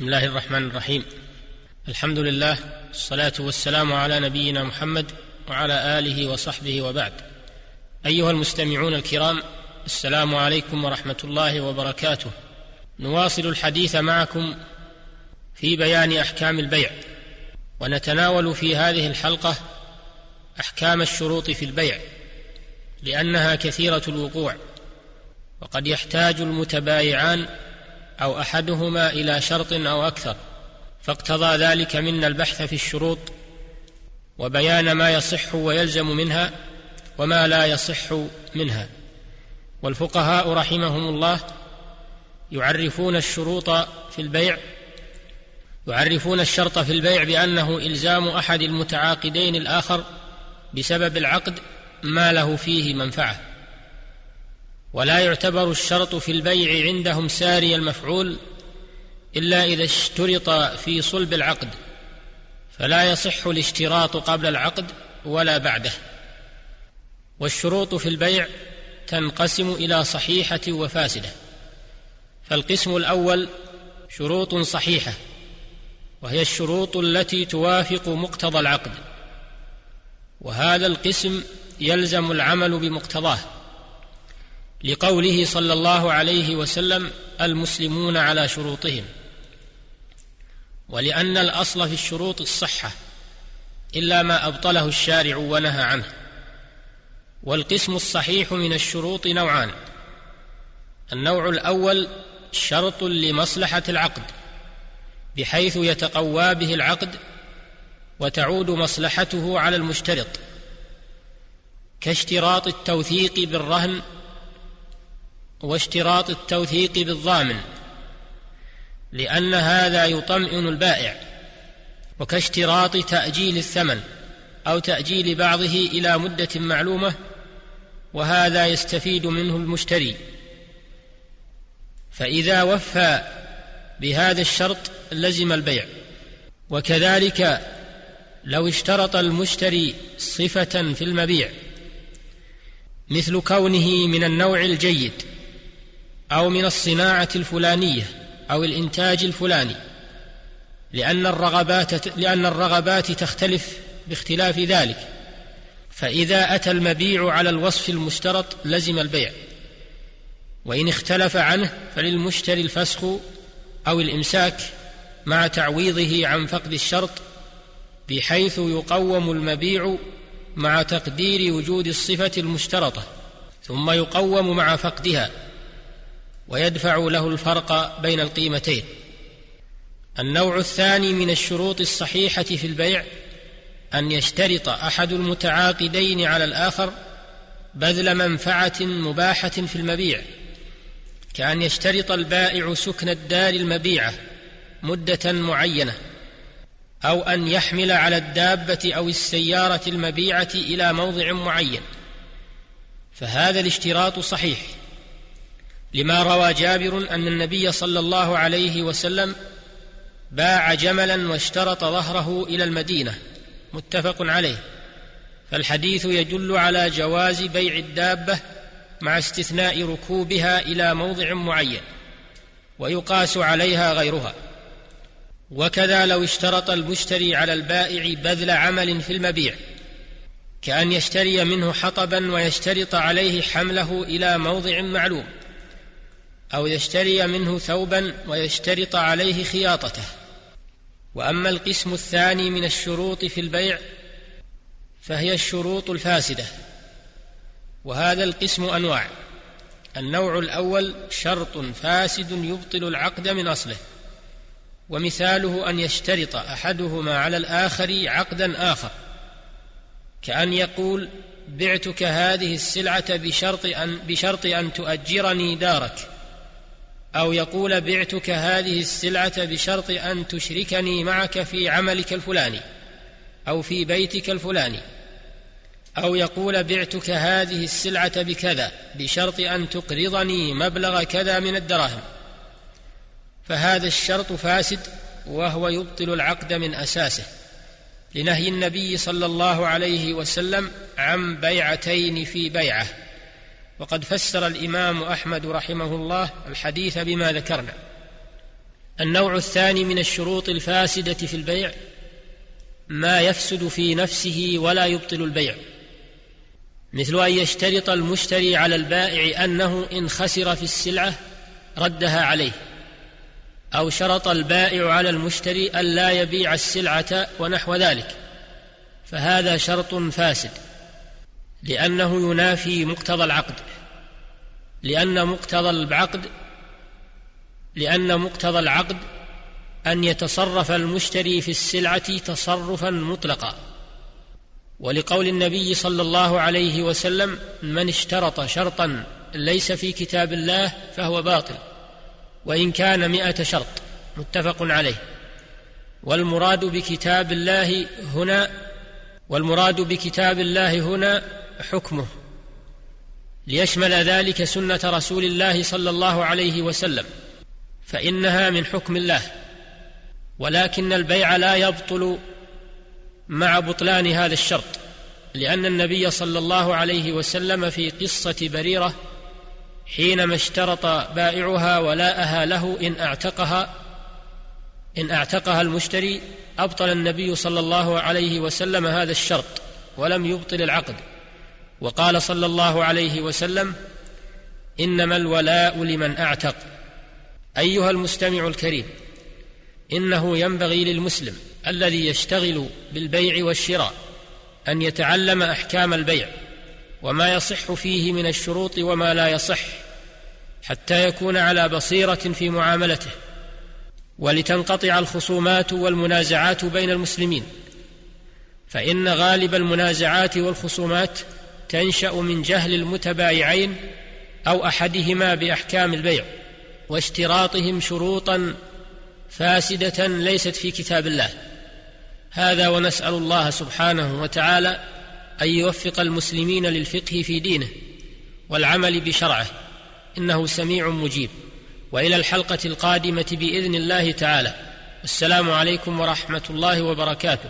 بسم الله الرحمن الرحيم. الحمد لله الصلاة والسلام على نبينا محمد وعلى آله وصحبه وبعد. أيها المستمعون الكرام السلام عليكم ورحمة الله وبركاته. نواصل الحديث معكم في بيان أحكام البيع. ونتناول في هذه الحلقة أحكام الشروط في البيع لأنها كثيرة الوقوع. وقد يحتاج المتبايعان أو أحدهما إلى شرط أو أكثر فاقتضى ذلك منا البحث في الشروط وبيان ما يصح ويلزم منها وما لا يصح منها. والفقهاء رحمهم الله يعرفون الشروط في البيع يعرفون الشرط في البيع بأنه إلزام أحد المتعاقدين الآخر بسبب العقد ما له فيه منفعة. ولا يعتبر الشرط في البيع عندهم ساري المفعول إلا إذا اشترط في صلب العقد فلا يصح الاشتراط قبل العقد ولا بعده. والشروط في البيع تنقسم إلى صحيحة وفاسدة فالقسم الأول شروط صحيحة وهي الشروط التي توافق مقتضى العقد وهذا القسم يلزم العمل بمقتضاه. لقوله صلى الله عليه وسلم المسلمون على شروطهم. ولأن الأصل في الشروط الصحة إلا ما أبطله الشارع ونهى عنه. والقسم الصحيح من الشروط نوعان. النوع الأول شرط لمصلحة العقد بحيث يتقوى به العقد وتعود مصلحته على المشترط كاشتراط التوثيق بالرهن واشتراط التوثيق بالضامن لأن هذا يطمئن البائع وكاشتراط تأجيل الثمن أو تأجيل بعضه إلى مدة معلومة وهذا يستفيد منه المشتري. فإذا وفى بهذا الشرط لزم البيع. وكذلك لو اشترط المشتري صفة في المبيع مثل كونه من النوع الجيد. أو من الصناعة الفلانية أو الإنتاج الفلاني لأن الرغبات لأن الرغبات تختلف باختلاف ذلك. فإذا أتى المبيع على الوصف المشترط لزم البيع. وإن اختلف عنه فللمشتري الفسخ أو الإمساك مع تعويضه عن فقد الشرط بحيث يقوم المبيع مع تقدير وجود الصفة المشترطة ثم يقوم مع فقدها. ويدفع له الفرق بين القيمتين. النوع الثاني من الشروط الصحيحة في البيع أن يشترط أحد المتعاقدين على الآخر بذل منفعة مباحة في المبيع كأن يشترط البائع سكن الدار المبيعة مدة معينة أو أن يحمل على الدابة أو السيارة المبيعة إلى موضع معين. فهذا الاشتراط صحيح. لما روى جابر أن النبي صلى الله عليه وسلم باع جملا واشترط ظهره إلى المدينة متفق عليه. فالحديث يدل على جواز بيع الدابة مع استثناء ركوبها إلى موضع معين ويقاس عليها غيرها. وكذا لو اشترط المشتري على البائع بذل عمل في المبيع كأن يشتري منه حطبا ويشترط عليه حمله إلى موضع معلوم. أو يشتري منه ثوبا ويشترط عليه خياطته. وأما القسم الثاني من الشروط في البيع فهي الشروط الفاسدة. وهذا القسم أنواع. النوع الأول شرط فاسد يبطل العقد من أصله. ومثاله أن يشترط أحدهما على الآخر عقدا آخر. كأن يقول بعتك هذه السلعة بشرط أن بشرط أن تؤجرني دارك. أو يقول بعتك هذه السلعة بشرط أن تشركني معك في عملك الفلاني أو في بيتك الفلاني. أو يقول بعتك هذه السلعة بكذا بشرط أن تقرضني مبلغ كذا من الدراهم. فهذا الشرط فاسد وهو يبطل العقد من أساسه لنهي النبي صلى الله عليه وسلم عن بيعتين في بيعة. وقد فسر الإمام أحمد رحمه الله الحديث بما ذكرنا. النوع الثاني من الشروط الفاسدة في البيع ما يفسد في نفسه ولا يبطل البيع مثل أن يشترط المشتري على البائع أنه إن خسر في السلعة ردها عليه أو شرط البائع على المشتري الا يبيع السلعة ونحو ذلك فهذا شرط فاسد لأنه ينافي مقتضى العقد. لأن مقتضى العقد لأن مقتضى العقد أن يتصرف المشتري في السلعة تصرفا مطلقا. ولقول النبي صلى الله عليه وسلم من اشترط شرطا ليس في كتاب الله فهو باطل وإن كان مئة شرط متفق عليه. والمراد بكتاب الله هنا والمراد بكتاب الله هنا حكمه. ليشمل ذلك سنة رسول الله صلى الله عليه وسلم فإنها من حكم الله ولكن البيع لا يبطل مع بطلان هذا الشرط لأن النبي صلى الله عليه وسلم في قصة بريرة حينما اشترط بائعها ولاءها له إن أعتقها إن أعتقها المشتري أبطل النبي صلى الله عليه وسلم هذا الشرط ولم يبطل العقد. وقال صلى الله عليه وسلم إنما الولاء لمن أعتق. أيها المستمع الكريم إنه ينبغي للمسلم الذي يشتغل بالبيع والشراء أن يتعلم أحكام البيع وما يصح فيه من الشروط وما لا يصح حتى يكون على بصيرة في معاملته ولتنقطع الخصومات والمنازعات بين المسلمين فإن غالب المنازعات والخصومات تنشأ من جهل المتبايعين أو أحدهما بأحكام البيع واشتراطهم شروطا فاسدة ليست في كتاب الله. هذا ونسأل الله سبحانه وتعالى أن يوفق المسلمين للفقه في دينه والعمل بشرعه. إنه سميع مجيب. وإلى الحلقة القادمة بإذن الله تعالى. السلام عليكم ورحمة الله وبركاته.